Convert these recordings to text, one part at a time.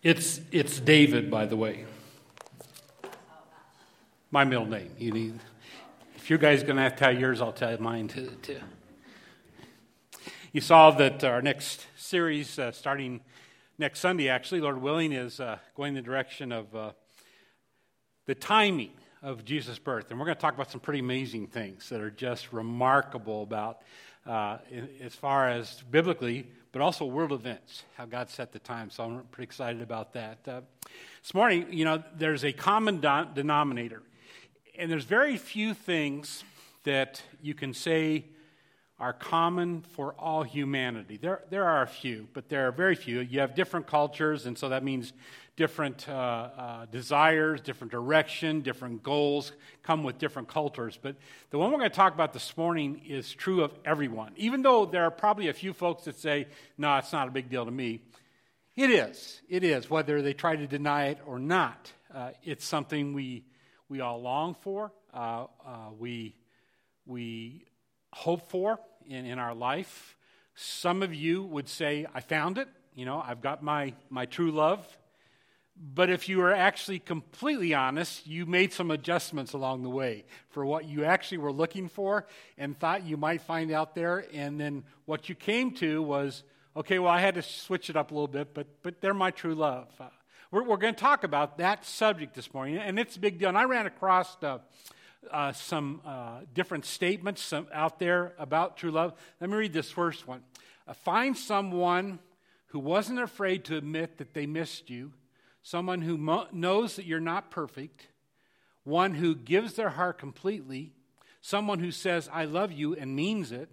It's, it's David, by the way. My middle name. You need, if you guys going to have to tell yours, I'll tell mine too. too. You saw that our next series, uh, starting next Sunday, actually, Lord willing, is uh, going the direction of uh, the timing of Jesus' birth. And we're going to talk about some pretty amazing things that are just remarkable about, uh, as far as biblically, but also world events, how God set the time. So I'm pretty excited about that. Uh, this morning, you know, there's a common denominator, and there's very few things that you can say are common for all humanity. There, there are a few, but there are very few. You have different cultures, and so that means different uh, uh, desires, different direction, different goals come with different cultures. But the one we're going to talk about this morning is true of everyone. Even though there are probably a few folks that say, no, it's not a big deal to me. It is. It is, whether they try to deny it or not. Uh, it's something we, we all long for, uh, uh, we, we hope for in, in our life. Some of you would say, I found it. You know, I've got my, my true love. But if you were actually completely honest, you made some adjustments along the way for what you actually were looking for and thought you might find out there. And then what you came to was, okay, well, I had to switch it up a little bit, but, but they're my true love. Uh, we're, we're going to talk about that subject this morning, and it's a big deal. And I ran across uh, uh, some uh, different statements out there about true love. Let me read this first one. Uh, find someone who wasn't afraid to admit that they missed you, someone who mo- knows that you're not perfect, one who gives their heart completely, someone who says, I love you and means it.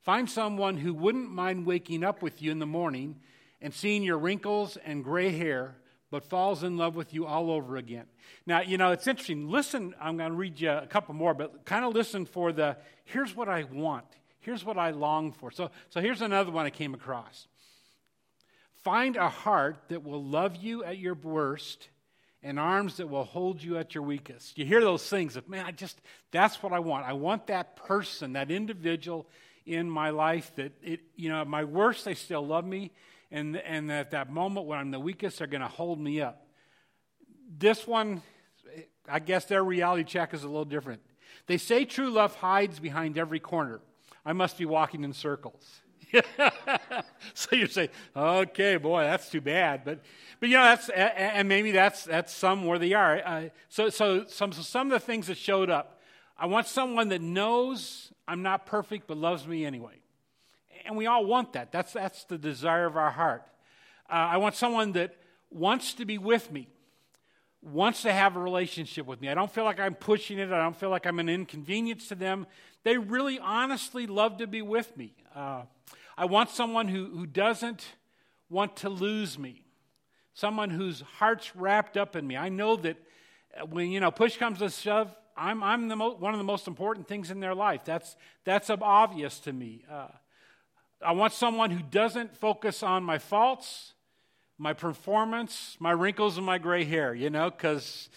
Find someone who wouldn't mind waking up with you in the morning and seeing your wrinkles and gray hair but falls in love with you all over again. Now, you know, it's interesting. Listen, I'm going to read you a couple more, but kind of listen for the here's what I want, here's what I long for. So, so here's another one I came across. Find a heart that will love you at your worst and arms that will hold you at your weakest. You hear those things of, man, I just, that's what I want. I want that person, that individual in my life that, it, you know, at my worst, they still love me and, and at that moment when I'm the weakest, they're going to hold me up. This one, I guess their reality check is a little different. They say true love hides behind every corner. I must be walking in circles. so you say, okay, boy, that's too bad. But, but you know, that's, and maybe that's, that's some where they are. Uh, so, so some, so some of the things that showed up. I want someone that knows I'm not perfect but loves me anyway and we all want that. That's, that's the desire of our heart. Uh, I want someone that wants to be with me, wants to have a relationship with me. I don't feel like I'm pushing it, I don't feel like I'm an inconvenience to them. They really honestly love to be with me. Uh, I want someone who, who doesn't want to lose me, someone whose heart's wrapped up in me. I know that when you know push comes to shove, I'm, I'm the mo- one of the most important things in their life. That's, that's obvious to me. Uh, I want someone who doesn't focus on my faults, my performance, my wrinkles, and my gray hair, you know, because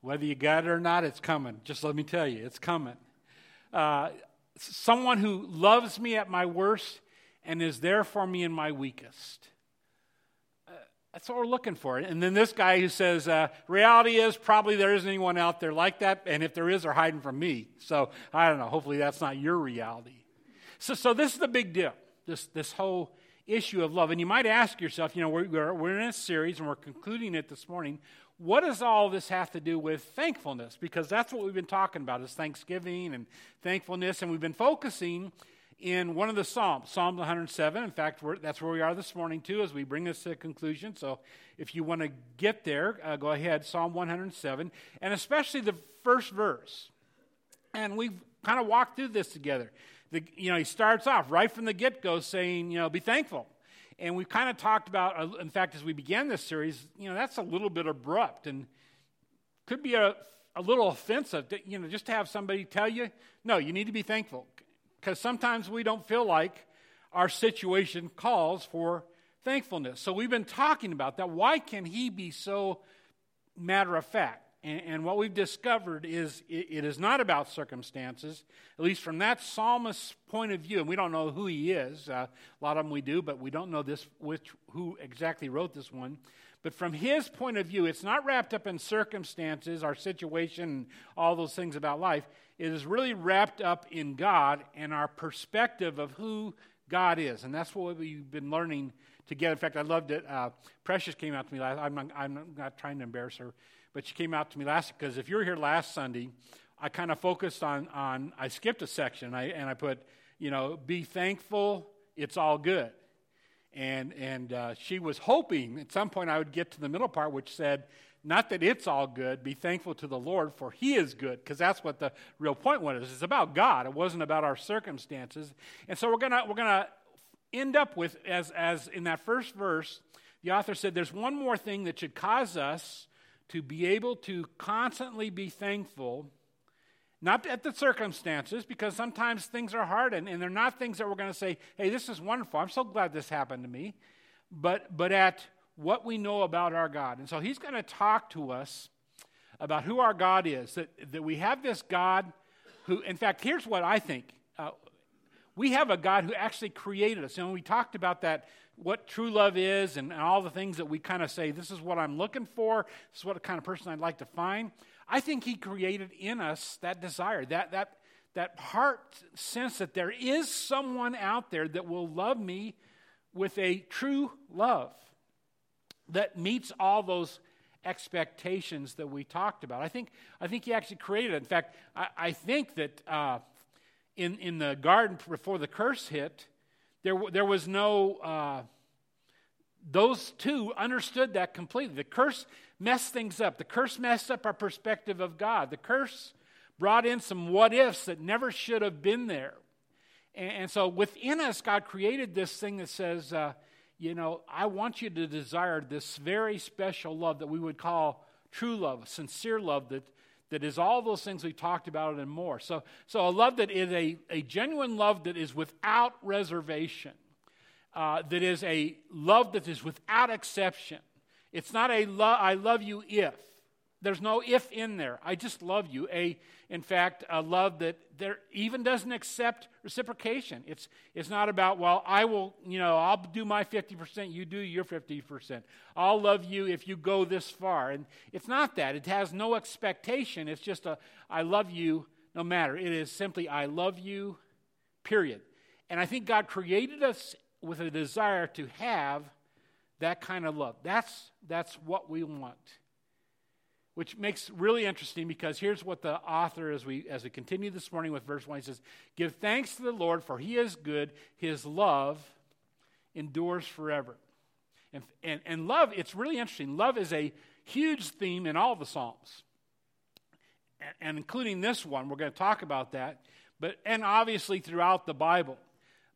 whether you got it or not, it's coming. Just let me tell you, it's coming. Uh, someone who loves me at my worst and is there for me in my weakest. Uh, that's what we're looking for. And then this guy who says, uh, reality is probably there isn't anyone out there like that, and if there is, they're hiding from me. So I don't know. Hopefully that's not your reality. So, so this is the big deal this, this whole issue of love. And you might ask yourself, you know, we're, we're in a series and we're concluding it this morning. What does all this have to do with thankfulness? Because that's what we've been talking about is Thanksgiving and thankfulness. And we've been focusing in one of the Psalms, Psalm 107. In fact, that's where we are this morning, too, as we bring this to a conclusion. So if you want to get there, uh, go ahead, Psalm 107, and especially the first verse. And we've kind of walked through this together the, you know, he starts off right from the get go saying, you know, be thankful. And we've kind of talked about, uh, in fact, as we began this series, you know, that's a little bit abrupt and could be a, a little offensive, to, you know, just to have somebody tell you, no, you need to be thankful. Because sometimes we don't feel like our situation calls for thankfulness. So we've been talking about that. Why can he be so matter of fact? And, and what we've discovered is it, it is not about circumstances, at least from that psalmist's point of view. And we don't know who he is. Uh, a lot of them we do, but we don't know this which who exactly wrote this one. But from his point of view, it's not wrapped up in circumstances, our situation, and all those things about life. It is really wrapped up in God and our perspective of who God is. And that's what we've been learning together. In fact, I loved it. Uh, Precious came out to me last I'm not, I'm not trying to embarrass her, but she came out to me last because if you were here last Sunday, I kind of focused on, on I skipped a section I, and I put, you know, be thankful, it's all good. And, and uh, she was hoping at some point I would get to the middle part, which said, not that it's all good, be thankful to the Lord, for He is good, because that's what the real point was. It's about God, it wasn't about our circumstances. And so we're to we're gonna end up with, as, as in that first verse, the author said, there's one more thing that should cause us to be able to constantly be thankful not at the circumstances, because sometimes things are hard and, and they're not things that we're going to say, hey, this is wonderful. I'm so glad this happened to me. But, but at what we know about our God. And so he's going to talk to us about who our God is, that, that we have this God who, in fact, here's what I think. Uh, we have a God who actually created us. And we talked about that, what true love is, and, and all the things that we kind of say, this is what I'm looking for, this is what kind of person I'd like to find. I think He created in us that desire, that, that, that heart sense that there is someone out there that will love me with a true love that meets all those expectations that we talked about. I think, I think He actually created it. In fact, I, I think that uh, in, in the garden before the curse hit, there, there was no. Uh, those two understood that completely. The curse messed things up. The curse messed up our perspective of God. The curse brought in some what ifs that never should have been there. And, and so within us, God created this thing that says, uh, you know, I want you to desire this very special love that we would call true love, sincere love that, that is all those things we talked about and more. So, so a love that is a, a genuine love that is without reservation, uh, that is a love that is without exception. It's not a lo- I love you if. There's no if in there. I just love you. A, in fact, a love that there even doesn't accept reciprocation. It's, it's not about, well, I will, you know, I'll do my 50%, you do your 50%. I'll love you if you go this far. And it's not that. It has no expectation. It's just a, I love you no matter. It is simply, I love you, period. And I think God created us with a desire to have that kind of love. That's, that's what we want. Which makes really interesting because here's what the author, as we, as we continue this morning with verse 1, he says, Give thanks to the Lord, for he is good. His love endures forever. And, and, and love, it's really interesting. Love is a huge theme in all the Psalms. And, and including this one, we're going to talk about that. But, and obviously throughout the Bible.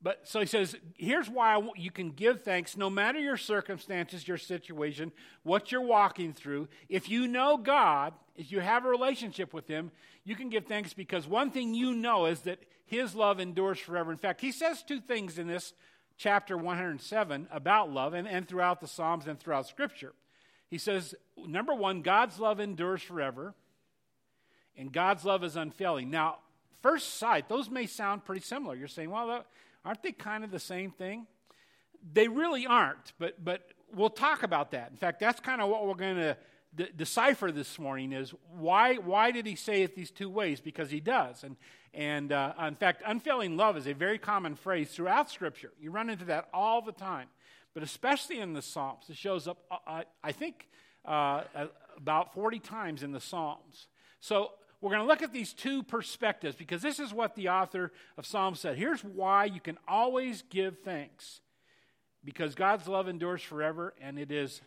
But so he says, here's why you can give thanks no matter your circumstances, your situation, what you're walking through. If you know God, if you have a relationship with Him, you can give thanks because one thing you know is that His love endures forever. In fact, he says two things in this chapter 107 about love and, and throughout the Psalms and throughout Scripture. He says, number one, God's love endures forever, and God's love is unfailing. Now, first sight, those may sound pretty similar. You're saying, well, Aren't they kind of the same thing? They really aren't, but, but we'll talk about that. In fact, that's kind of what we're going to de- decipher this morning is why, why did he say it these two ways? Because he does. And, and uh, in fact, unfailing love is a very common phrase throughout Scripture. You run into that all the time, but especially in the Psalms. It shows up, uh, I think, uh, about 40 times in the Psalms. So we're going to look at these two perspectives because this is what the author of Psalms said. Here's why you can always give thanks because God's love endures forever and it is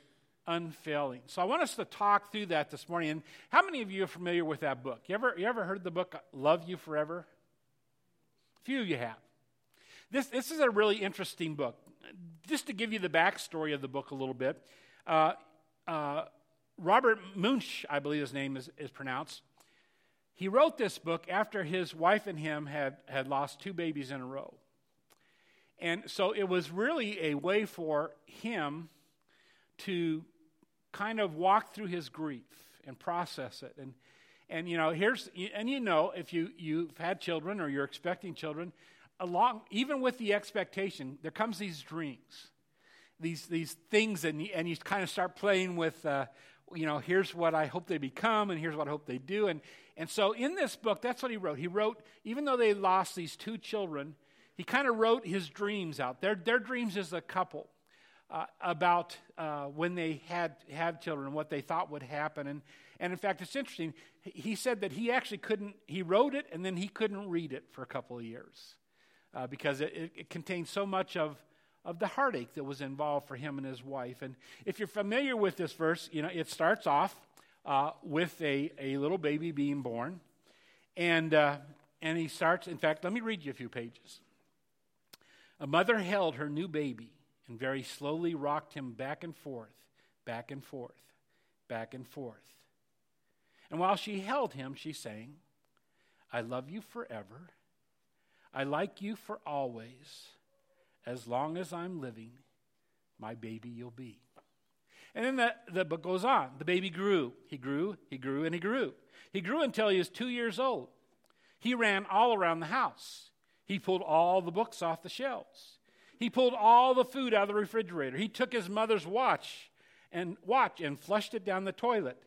unfailing. So I want us to talk through that this morning. And how many of you are familiar with that book? You ever, you ever heard the book Love You Forever? A few of you have. This, this is a really interesting book. Just to give you the backstory of the book a little bit, uh, uh, Robert Munsch, I believe his name is, is pronounced, he wrote this book after his wife and him had, had lost two babies in a row. And so it was really a way for him to kind of walk through his grief and process it. And, and you know, here's, and you know, if you, you've had children or you're expecting children, along, even with the expectation, there comes these dreams, these, these things, and you, and you kind of start playing with, uh, you know, here's what I hope they become, and here's what I hope they do. And, and so in this book, that's what he wrote. He wrote, even though they lost these two children, he kind of wrote his dreams out. Their, their dreams as a couple. Uh, about uh, when they had had children what they thought would happen. And, and in fact, it's interesting. He said that he actually couldn't, he wrote it and then he couldn't read it for a couple of years uh, because it, it, it contained so much of, of the heartache that was involved for him and his wife. And if you're familiar with this verse, you know, it starts off uh, with a, a little baby being born. And, uh, and he starts, in fact, let me read you a few pages. A mother held her new baby and very slowly rocked him back and forth, back and forth, back and forth. And while she held him, she sang, I love you forever. I like you for always. As long as I'm living, my baby you'll be. And then the, the book goes on. The baby grew. He grew, he grew, and he grew. He grew until he was two years old. He ran all around the house. He pulled all the books off the shelves. He pulled all the food out of the refrigerator. He took his mother's watch and watch and flushed it down the toilet.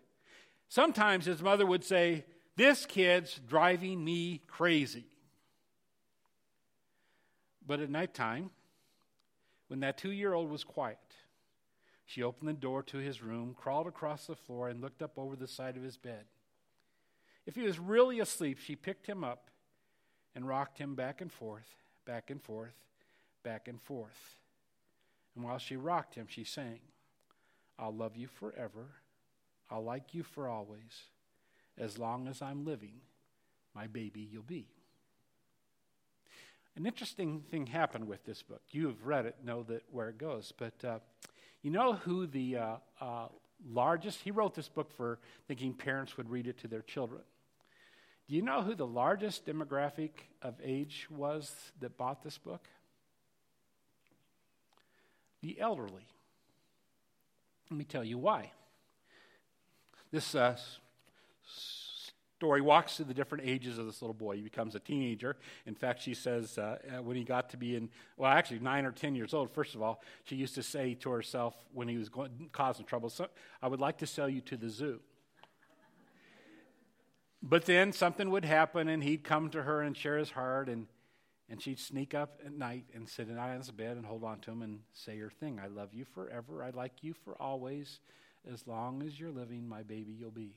Sometimes his mother would say, "This kid's driving me crazy." But at nighttime, when that 2-year-old was quiet, she opened the door to his room, crawled across the floor and looked up over the side of his bed. If he was really asleep, she picked him up and rocked him back and forth, back and forth, back and forth. And while she rocked him, she sang, I'll love you forever. I'll like you for always. As long as I'm living, my baby you'll be. An interesting thing happened with this book. You have read it, know that where it goes. But uh, you know who the uh, uh, largest? He wrote this book for thinking parents would read it to their children. Do you know who the largest demographic of age was that bought this book? the elderly. Let me tell you why. This uh, story walks through the different ages of this little boy. He becomes a teenager. In fact, she says uh, uh, when he got to be in, well, actually nine or ten years old, first of all, she used to say to herself when he was going, causing trouble, so, I would like to sell you to the zoo. But then something would happen, and he'd come to her and share his heart, and and she'd sneak up at night and sit in his bed and hold on to him and say her thing I love you forever. I like you for always. As long as you're living, my baby you'll be.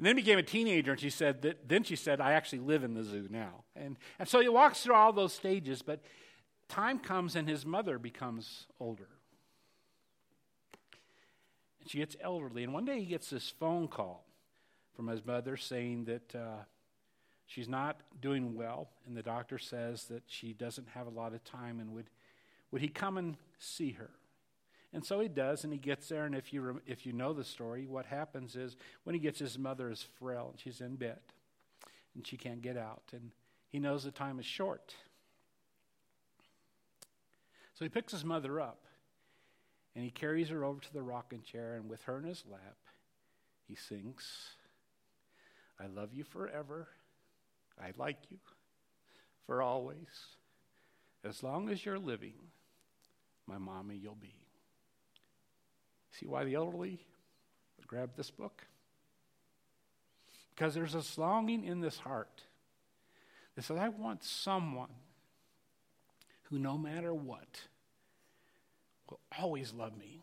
And then became a teenager, and she said that, then she said, I actually live in the zoo now. And, and so he walks through all those stages, but time comes and his mother becomes older. And she gets elderly. And one day he gets this phone call from his mother saying that. Uh, she's not doing well, and the doctor says that she doesn't have a lot of time, and would, would he come and see her? And so he does, and he gets there. And if you, if you know the story, what happens is when he gets his mother is frail, and she's in bed, and she can't get out. And he knows the time is short. So he picks his mother up, and he carries her over to the rocking chair, and with her in his lap, he sings, I love you forever. I like you for always. As long as you're living, my mommy you'll be. See why the elderly grab this book? Because there's this longing in this heart that says, I want someone who, no matter what, will always love me.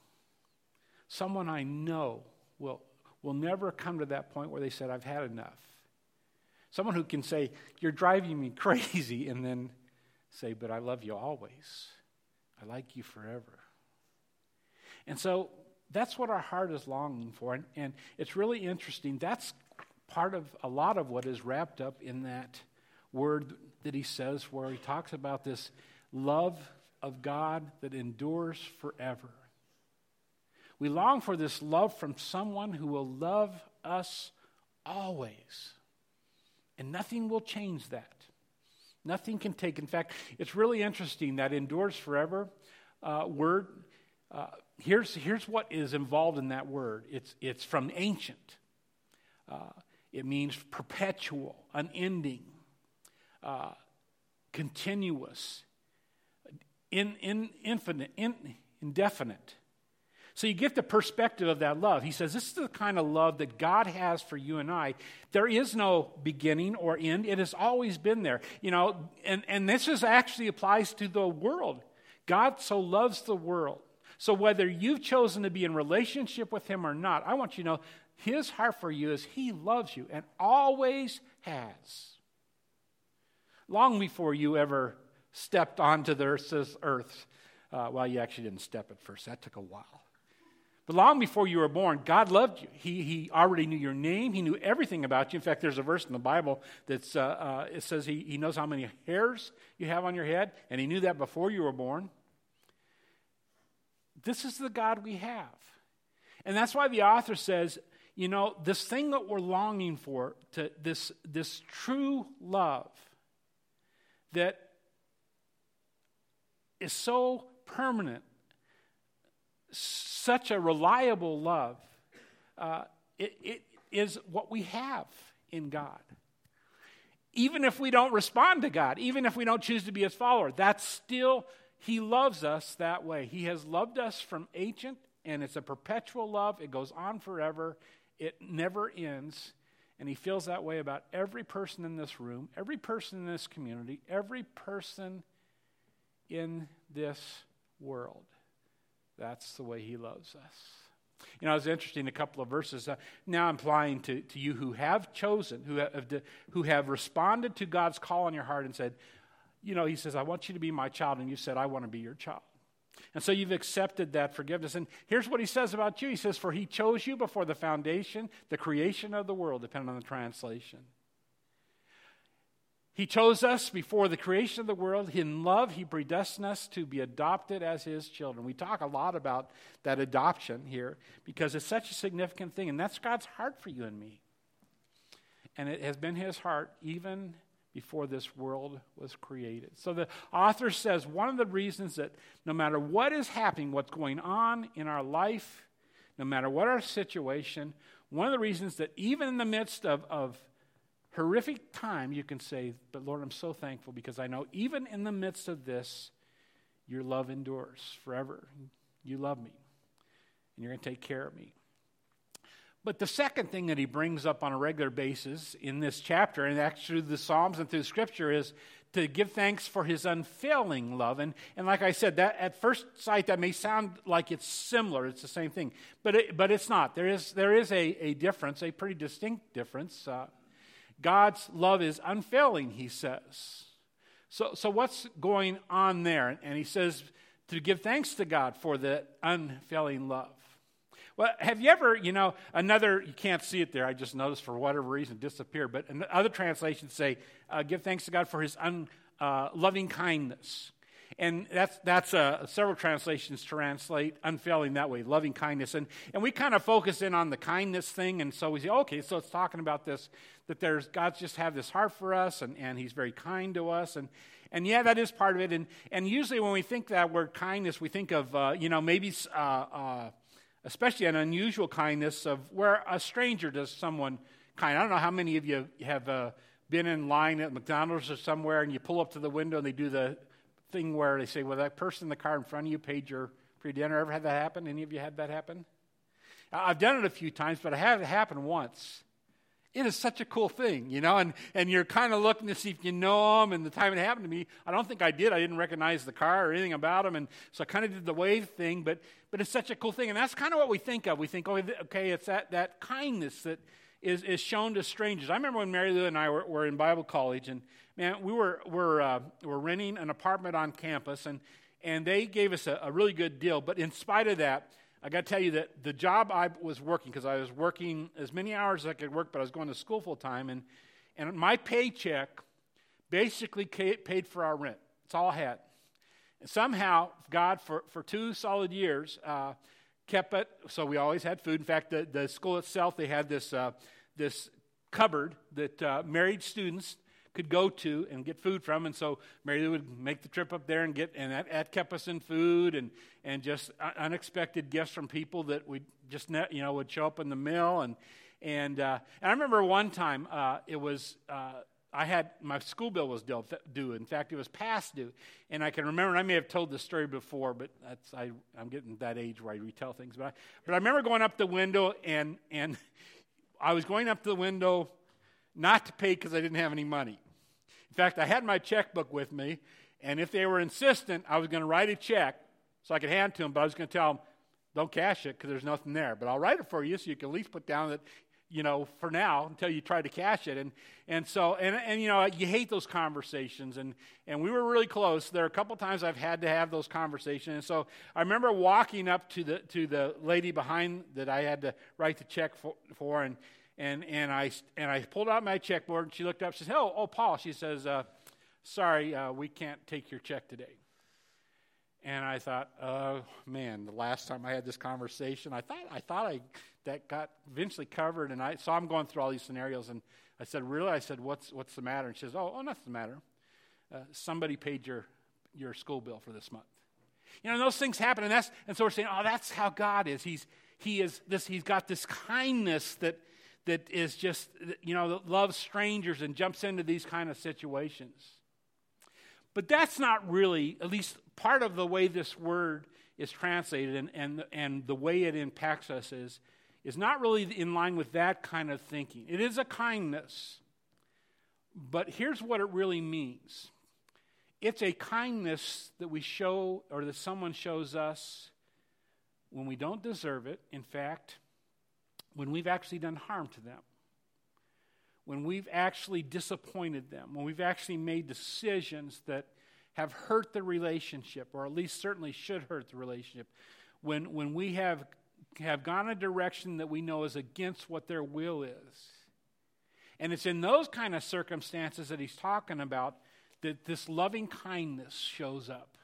Someone I know will, will never come to that point where they said, I've had enough. Someone who can say, You're driving me crazy, and then say, But I love you always. I like you forever. And so that's what our heart is longing for. And, and it's really interesting. That's part of a lot of what is wrapped up in that word that he says, where he talks about this love of God that endures forever. We long for this love from someone who will love us always. And nothing will change that. Nothing can take. In fact, it's really interesting that endures forever uh, word. Uh, here's, here's what is involved in that word it's, it's from ancient, uh, it means perpetual, unending, uh, continuous, in, in, infinite, in, indefinite. So you get the perspective of that love. He says, This is the kind of love that God has for you and I. There is no beginning or end, it has always been there. You know, and, and this is actually applies to the world. God so loves the world. So whether you've chosen to be in relationship with Him or not, I want you to know His heart for you is He loves you and always has. Long before you ever stepped onto the earth, uh, well, you actually didn't step at first, that took a while. But long before you were born, God loved you. He, he already knew your name. He knew everything about you. In fact, there's a verse in the Bible that uh, uh, says he, he knows how many hairs you have on your head, and He knew that before you were born. This is the God we have. And that's why the author says, you know, this thing that we're longing for, to this, this true love that is so permanent such a reliable love, uh, it, it is what we have in God. Even if we don't respond to God, even if we don't choose to be His follower, that's still, He loves us that way. He has loved us from ancient, and it's a perpetual love. It goes on forever, it never ends. And He feels that way about every person in this room, every person in this community, every person in this world. That's the way he loves us. You know, it's interesting, a couple of verses uh, now implying to, to you who have chosen, who have, who have responded to God's call on your heart and said, you know, he says, I want you to be my child. And you said, I want to be your child. And so you've accepted that forgiveness. And here's what he says about you He says, For he chose you before the foundation, the creation of the world, depending on the translation. He chose us before the creation of the world. In love, He predestined us to be adopted as His children. We talk a lot about that adoption here because it's such a significant thing, and that's God's heart for you and me. And it has been His heart even before this world was created. So the author says one of the reasons that no matter what is happening, what's going on in our life, no matter what our situation, one of the reasons that even in the midst of, of horrific time, you can say, But Lord, I'm so thankful because I know even in the midst of this, your love endures forever. You love me, and you're going to take care of me. But the second thing that he brings up on a regular basis in this chapter, and actually through the Psalms and through Scripture, is to give thanks for his unfailing love. And, and like I said, that at first sight, that may sound like it's similar, it's the same thing, but, it, but it's not. There is, there is a, a difference, a pretty distinct difference. Uh, God's love is unfailing, he says. So, so what's going on there? And he says to give thanks to God for the unfailing love. Well, have you ever, you know, another, you can't see it there, I just noticed for whatever reason disappeared, but other translations say, uh, give thanks to God for his un, uh, loving kindness. And that's, that's uh, several translations translate unfailing that way, loving kindness. And, and we kind of focus in on the kindness thing. And so we say, okay, so it's talking about this, that there's, God's just have this heart for us and, and he's very kind to us. And, and yeah, that is part of it. And, and usually when we think that word kindness, we think of, uh, you know, maybe, uh, uh, especially an unusual kindness of where a stranger does someone kind. I don't know how many of you have uh, been in line at McDonald's or somewhere and you pull up to the window and they do the thing where they say, well, that person in the car in front of you paid your pre dinner. Ever had that happen? Any of you had that happen? I've done it a few times, but I had it happen once. It is such a cool thing, you know, and, and you're kind of looking to see if you know them. And the time it happened to me, I don't think I did. I didn't recognize the car or anything about them. And so I kind of did the wave thing, but, but it's such a cool thing. And that's kind of what we think of. We think, oh, okay, it's that, that kindness that is, is shown to strangers. I remember when Mary Lou and I were, were in Bible college, and man, we were, were, uh, were renting an apartment on campus, and, and they gave us a, a really good deal. But in spite of that, I got to tell you that the job I was working, because I was working as many hours as I could work, but I was going to school full time, and, and my paycheck basically paid for our rent. It's all I had. And somehow, God, for, for two solid years, uh, kept it so we always had food. In fact, the, the school itself, they had this, uh, this cupboard that uh, married students could go to and get food from. And so Mary would make the trip up there and get, and that, that kept us in food and, and just unexpected gifts from people that we just, you know, would show up in the mill. And, and, uh, and I remember one time uh, it was, uh, I had my school bill was due. In fact, it was past due, and I can remember. I may have told this story before, but that's I, am getting that age where I retell things. But I, but I remember going up the window, and and I was going up the window not to pay because I didn't have any money. Fact, I had my checkbook with me, and if they were insistent, I was going to write a check so I could hand to them. But I was going to tell them, "Don't cash it because there's nothing there." But I'll write it for you so you can at least put down that you know, for now until you try to cash it. And, and so, and, and, you know, you hate those conversations. And, and we were really close. There are a couple times I've had to have those conversations. And so I remember walking up to the, to the lady behind that I had to write the check for, for and, and, and, I, and I pulled out my checkboard and she looked up. She says, Oh, oh Paul. She says, uh, Sorry, uh, we can't take your check today. And I thought, oh man, the last time I had this conversation, I thought I thought I that got eventually covered, and I so I'm going through all these scenarios, and I said, really? I said, what's what's the matter? And she says, oh, oh, nothing the matter. Uh, somebody paid your your school bill for this month. You know, those things happen, and that's and so we're saying, oh, that's how God is. He's he is this. He's got this kindness that that is just you know loves strangers and jumps into these kind of situations. But that's not really, at least part of the way this word is translated and, and, and the way it impacts us is, is not really in line with that kind of thinking. It is a kindness, but here's what it really means it's a kindness that we show or that someone shows us when we don't deserve it. In fact, when we've actually done harm to them when we've actually disappointed them, when we've actually made decisions that have hurt the relationship, or at least certainly should hurt the relationship, when, when we have, have gone a direction that we know is against what their will is. And it's in those kind of circumstances that he's talking about that this loving kindness shows up.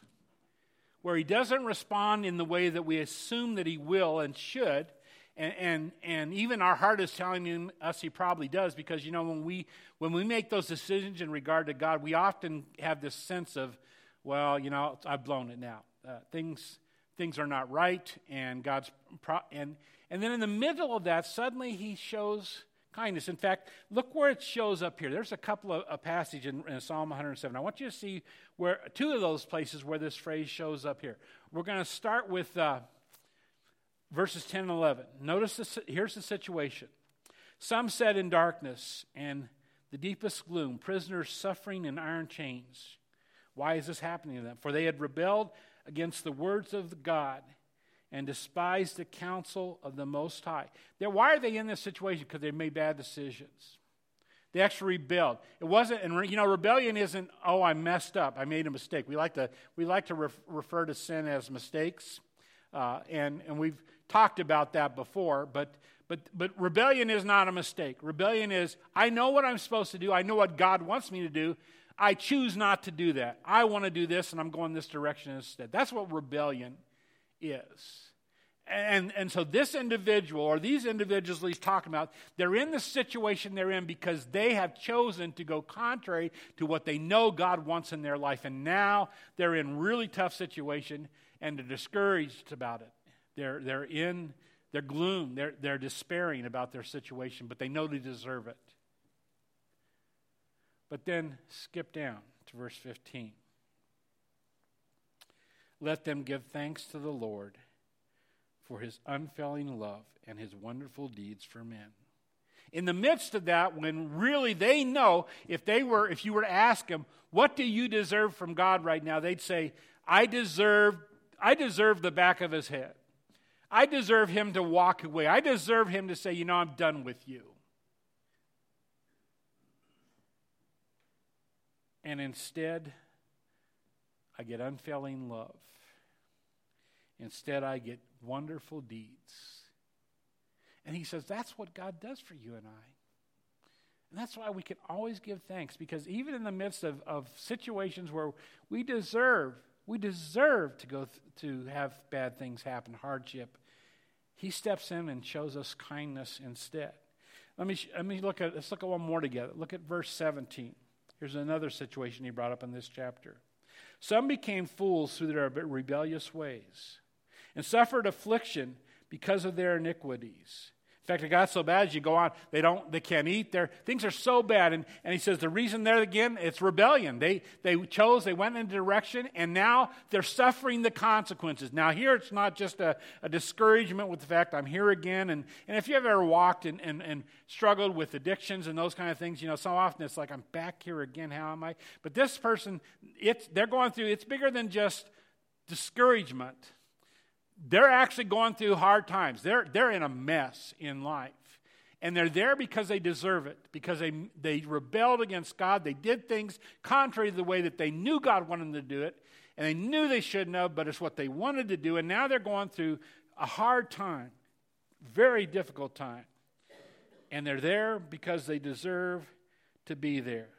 Where he doesn't respond in the way that we assume that he will and should, and, and, and even our heart is telling us he probably does because, you know, when we, when we make those decisions in regard to God, we often have this sense of, well, you know, I've blown it now. Uh, things, things are not right, and God's. Pro- and, and then in the middle of that, suddenly he shows kindness. In fact, look where it shows up here. There's a couple of a passage in, in, Psalm 107. I want you to see where two of those places where this phrase shows up here. We're going to start with uh, verses 10 and 11. Notice this, here's the situation. Some sat in darkness and the deepest gloom, prisoners suffering in iron chains. Why is this happening to them? For they had rebelled against the words of God and despised the counsel of the Most High. Why are they in this situation? Because they made bad decisions. They actually rebelled. It wasn't, and you know, rebellion isn't, oh, I messed up, I made a mistake. We like to, we like to ref, refer to sin as mistakes. Uh, and, and we've talked about that before, but, but, but rebellion is not a mistake. Rebellion is, I know what I'm supposed to do, I know what God wants me to do. I choose not to do that. I want to do this, and I'm going this direction instead. That's what rebellion is. And, and so this individual, or these individuals he's talking about, they're in the situation they're in because they have chosen to go contrary to what they know God wants in their life. And now they're in really tough situation, and they're discouraged about it. They're, they're in their gloom. They're, they're despairing about their situation, but they know they deserve it. But then skip down to verse 15. Let them give thanks to the Lord for his unfailing love and his wonderful deeds for men. In the midst of that, when really they know, if they were, if you were to ask them, what do you deserve from God right now? They'd say, I deserve I deserve the back of his head. I deserve him to walk away. I deserve him to say, you know, I'm done with you. And instead, I get unfailing love. Instead, I get wonderful deeds. And he says, that's what God does for you and I. And that's why we can always give thanks, because even in the midst of, of situations where we deserve we deserve to go th- to have bad things happen, hardship. He steps in and shows us kindness instead. Let me, sh- let me look at let's look at one more together. Look at verse 17. Here's another situation he brought up in this chapter. Some became fools through their rebellious ways and suffered affliction because of their iniquities. In fact, it got so bad as you go on, they don't, they can't eat. Their things are so bad. And, and he says the reason there again, it's rebellion. They they chose, they went in a direction, and now they're suffering the consequences. Now here it's not just a, a discouragement with the fact I'm here again. And, and if you've ever walked and, and, and struggled with addictions and those kind of things, you know, so often it's like I'm back here again. How am I? But this person, it's they're going through, it's bigger than just discouragement they're actually going through hard times. They're, they're in a mess in life. And they're there because they deserve it, because they, they rebelled against God. They did things contrary to the way that they knew God wanted them to do it, and they knew they shouldn't have, but it's what they wanted to do. And now they're going through a hard time, very difficult time. And they're there because they deserve to be there.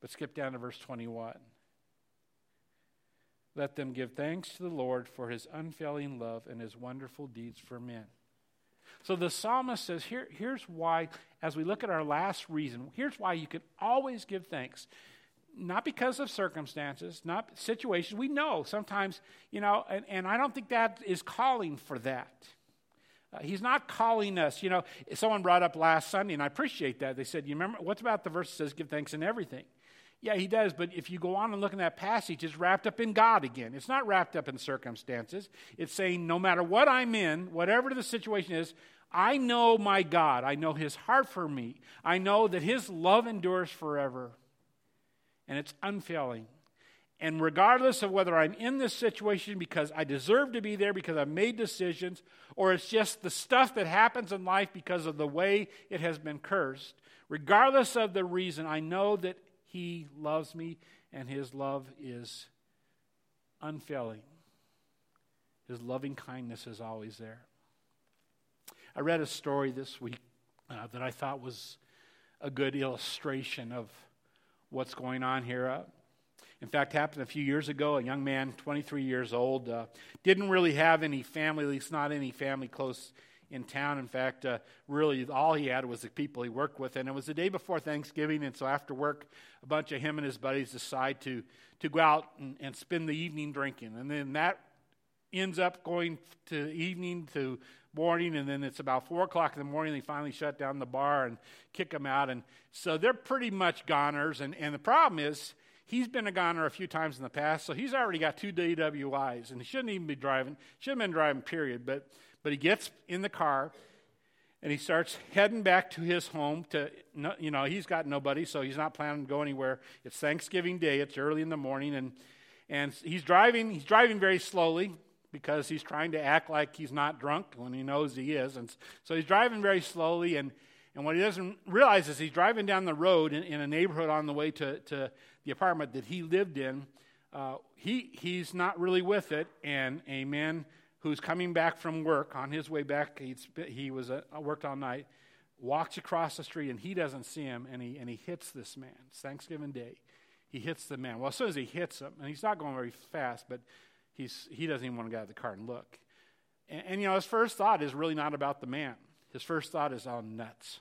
But skip down to verse 21. Let them give thanks to the Lord for his unfailing love and his wonderful deeds for men. So the psalmist says, Here, here's why, as we look at our last reason, here's why you can always give thanks. Not because of circumstances, not situations. We know sometimes, you know, and, and I don't think that is calling for that. Uh, he's not calling us. You know, someone brought up last Sunday, and I appreciate that. They said, You remember, what's about the verse that says, Give thanks in everything? Yeah, he does, but if you go on and look in that passage, it's wrapped up in God again. It's not wrapped up in circumstances. It's saying, no matter what I'm in, whatever the situation is, I know my God. I know his heart for me. I know that his love endures forever, and it's unfailing. And regardless of whether I'm in this situation because I deserve to be there because I've made decisions, or it's just the stuff that happens in life because of the way it has been cursed, regardless of the reason, I know that he loves me, and His love is unfailing. His loving kindness is always there. I read a story this week uh, that I thought was a good illustration of what's going on here. Uh, in fact, happened a few years ago. A young man, 23 years old, uh, didn't really have any family, at least not any family close in town. In fact, uh, really all he had was the people he worked with. And it was the day before Thanksgiving, and so after work, a bunch of him and his buddies decide to, to go out and, and spend the evening drinking. And then that ends up going to evening to morning, and then it's about 4 o'clock in the morning. They finally shut down the bar and kick them out. And so they're pretty much goners. And, and the problem is, he's been a goner a few times in the past, so he's already got two DWIs, and he shouldn't even be driving. Shouldn't have been driving, period. But but he gets in the car and he starts heading back to his home to you know he's got nobody so he's not planning to go anywhere. It's thanksgiving day it's early in the morning and and he's driving he's driving very slowly because he's trying to act like he's not drunk when he knows he is and so he's driving very slowly and and what he doesn't realize is he's driving down the road in, in a neighborhood on the way to, to the apartment that he lived in. Uh, he he's not really with it and a man who's coming back from work on his way back. He was uh, worked all night. Walks across the street and he doesn't see him, and he and he hits this man. It's Thanksgiving Day. He hits the man. Well, as soon as he hits him, and he's not going very fast, but he's he doesn't even want to get out of the car and look. And, and you know, his first thought is really not about the man. His first thought is, "Oh, nuts!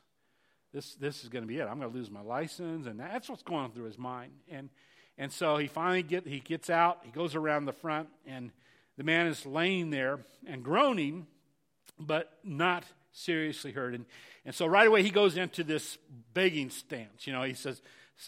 This this is going to be it. I'm going to lose my license," and that's what's going through his mind. And and so he finally get he gets out. He goes around the front and the man is laying there and groaning, but not seriously hurt. And, and so right away he goes into this begging stance. You know, he says,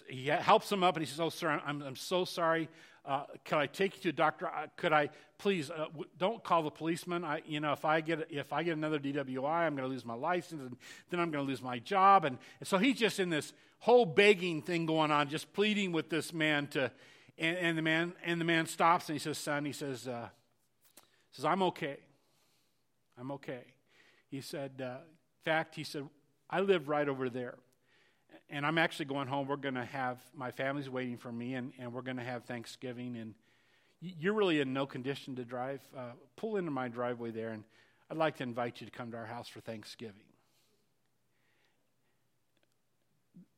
he helps him up and he says, Oh, sir, I'm, I'm so sorry. Uh, could I take you to a doctor? Could I please uh, w- don't call the policeman? I, you know, if I get if I get another DWI, I'm going to lose my license, and then I'm going to lose my job. And, and, so he's just in this whole begging thing going on, just pleading with this man to. And, and the man and the man stops and he says, "Son," he says, uh, says, I'm okay. I'm okay. He said, uh, in fact, he said, I live right over there. And I'm actually going home. We're going to have, my family's waiting for me, and, and we're going to have Thanksgiving. And you're really in no condition to drive. Uh, pull into my driveway there, and I'd like to invite you to come to our house for Thanksgiving.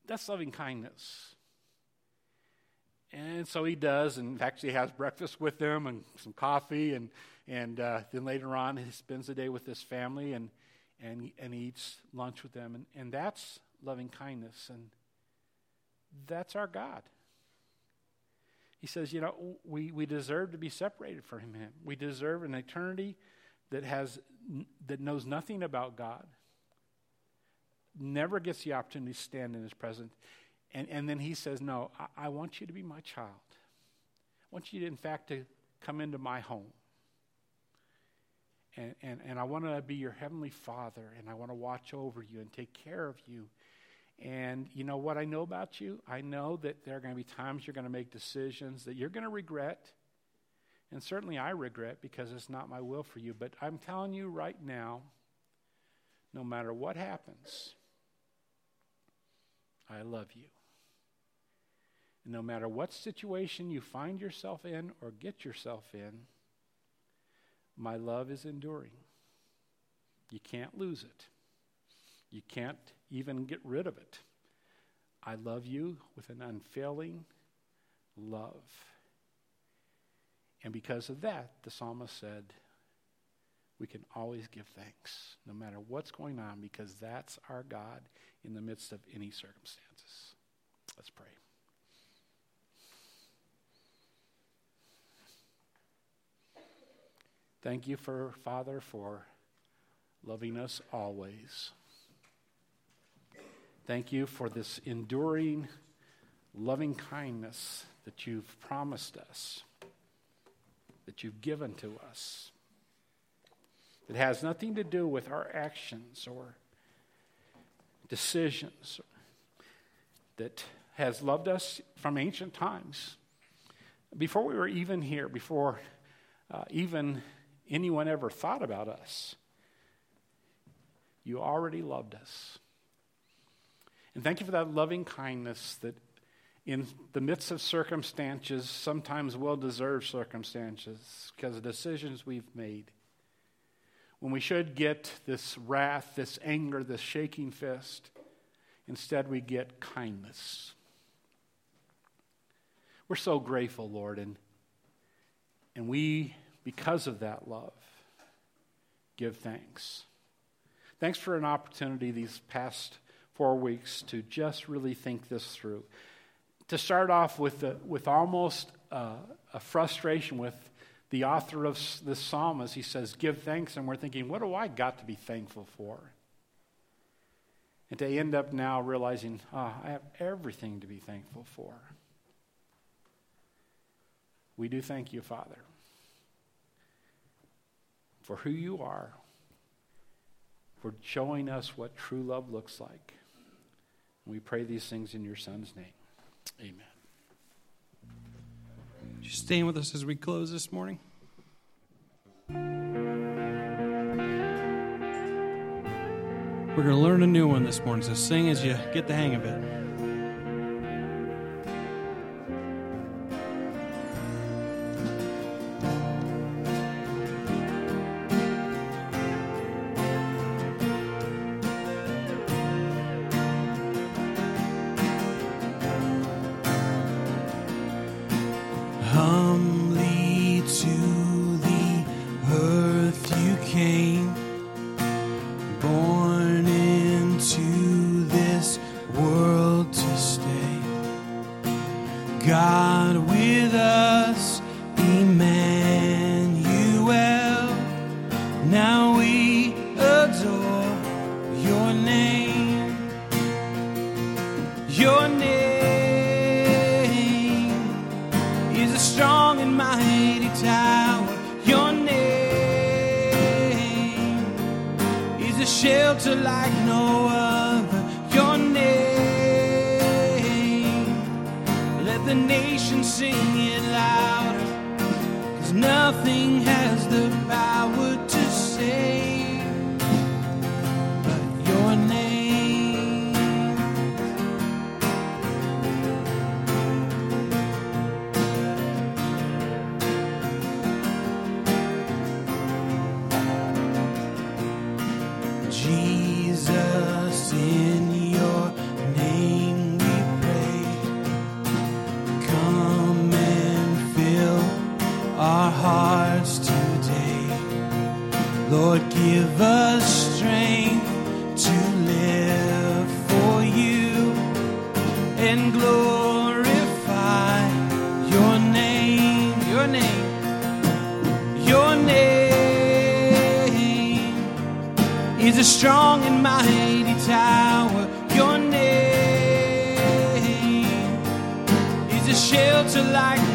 That's loving kindness. And so he does, and actually has breakfast with them and some coffee, and and uh, then later on, he spends the day with his family and, and, and eats lunch with them. And, and that's loving kindness. And That's our God. He says, you know, we, we deserve to be separated from him. We deserve an eternity that has that knows nothing about God, never gets the opportunity to stand in his presence. And, and then he says, No, I, I want you to be my child. I want you, to, in fact, to come into my home. And, and, and I want to be your heavenly father, and I want to watch over you and take care of you. And you know what I know about you? I know that there are going to be times you're going to make decisions that you're going to regret. And certainly I regret because it's not my will for you. But I'm telling you right now, no matter what happens, I love you. And no matter what situation you find yourself in or get yourself in, my love is enduring. You can't lose it. You can't even get rid of it. I love you with an unfailing love. And because of that, the psalmist said, we can always give thanks no matter what's going on because that's our God in the midst of any circumstances. Let's pray. Thank you for Father for loving us always. Thank you for this enduring loving kindness that you've promised us, that you've given to us. It has nothing to do with our actions or decisions, that has loved us from ancient times. Before we were even here, before uh, even anyone ever thought about us, you already loved us. And thank you for that loving kindness that in the midst of circumstances, sometimes well deserved circumstances, because of decisions we've made, when we should get this wrath, this anger, this shaking fist, instead we get kindness. We're so grateful, Lord, and, and we, because of that love, give thanks. Thanks for an opportunity these past four weeks to just really think this through. To start off with, the, with almost uh, a frustration with the author of this psalm as he says, Give thanks. And we're thinking, what do I got to be thankful for? And to end up now realizing, oh, I have everything to be thankful for. We do thank you, Father, for who you are, for showing us what true love looks like. We pray these things in your Son's name. Amen. Would you stand with us as we close this morning? We're going to learn a new one this morning, so sing as you get the hang of it. shelter like no other. Your name, let the nation sing it loud. Cause nothing has the power to say. Lord, give us strength to live for you and glorify your name, your name, your name is a strong and mighty tower. Your name is a shelter like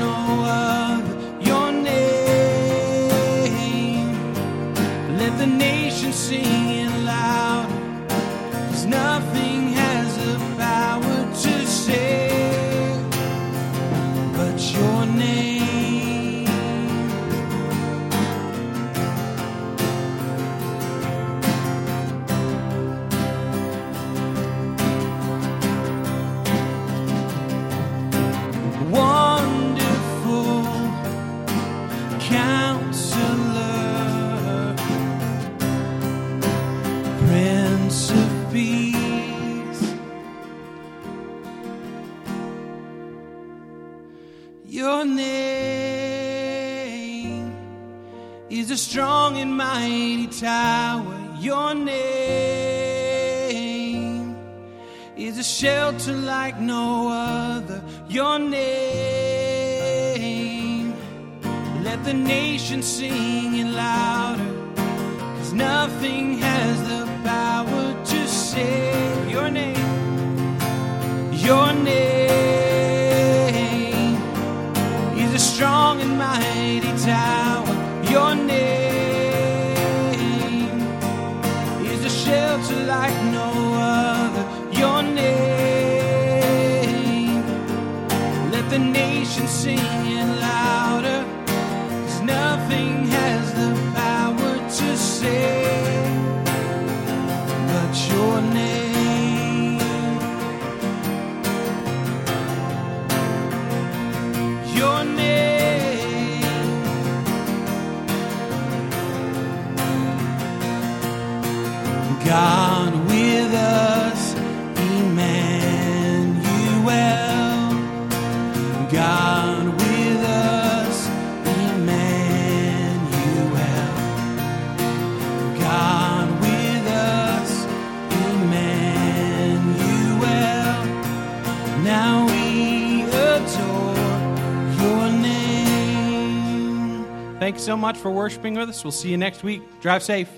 Thanks so much for worshiping with us. We'll see you next week. Drive safe.